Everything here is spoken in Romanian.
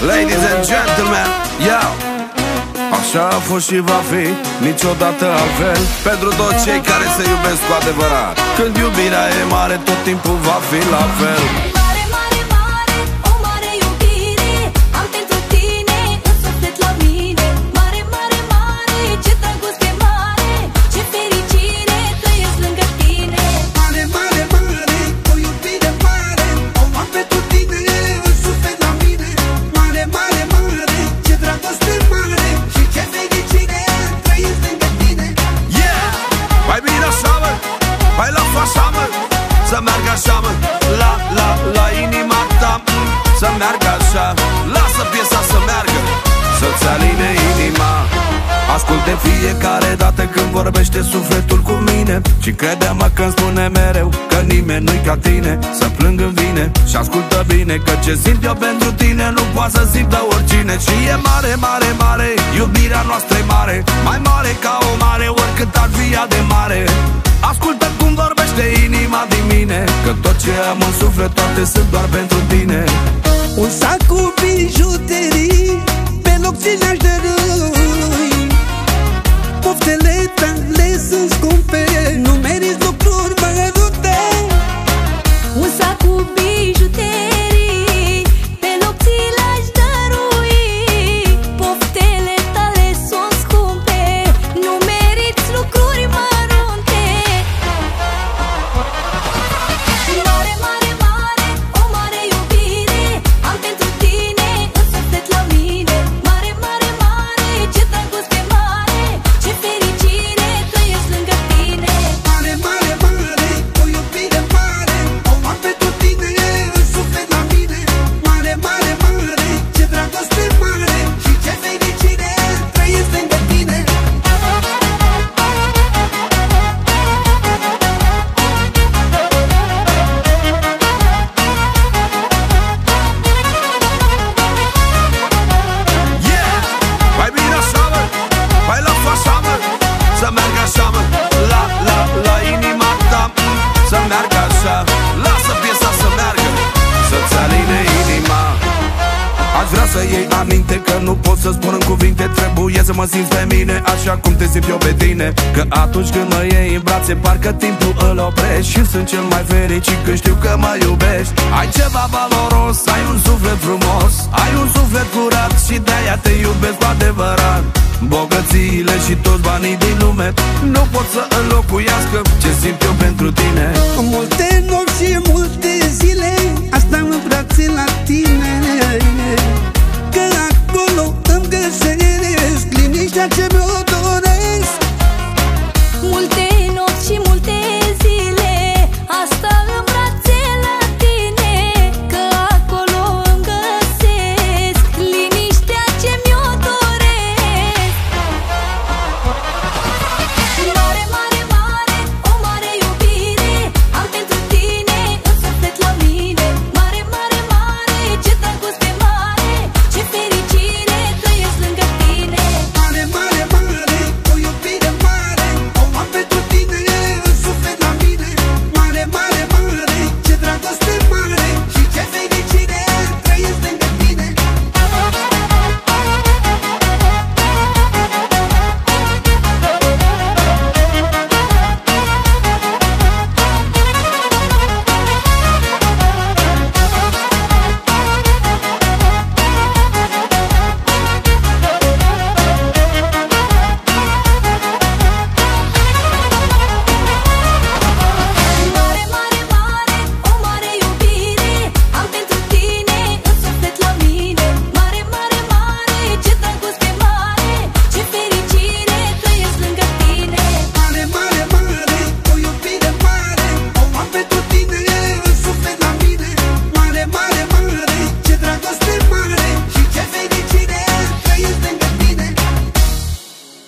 Ladies and gentlemen, yo! Așa a fost și va fi niciodată altfel. Pentru toți cei care se iubesc cu adevărat. Când iubirea e mare, tot timpul va fi la fel meargă așa, mă. La, la, la inima ta Să meargă așa. Lasă piesa să meargă. Să-ți aline inima. Asculte fiecare dată când vorbește sufletul cu mine. Și crede-mă când spune mereu Că nimeni nu-i ca tine. Să plâng în vine și ascultă bine Că ce simt eu pentru tine nu poate să simtă oricine. Și e mare, mare, mare Iubirea noastră e mare. Mai mare ca o mare Oricât ar fi ea de mare Că tot ce am în suflet toate sunt doar pentru tine. Un sac cu bijuterii Pe loc ți le-aș să iei aminte Că nu pot să spun în cuvinte Trebuie să mă simți pe mine Așa cum te simt eu pe tine. Că atunci când mă iei în brațe Parcă timpul îl oprești Și sunt cel mai fericit când știu că mă iubești. Ai ceva valoros Ai un suflet frumos Ai un suflet curat Și de-aia te iubesc cu adevărat. Bogățiile și toți banii din lume Nu pot să înlocuiască ce simt eu pentru tine. Multe nopți și multe zile Asta în brațe la tine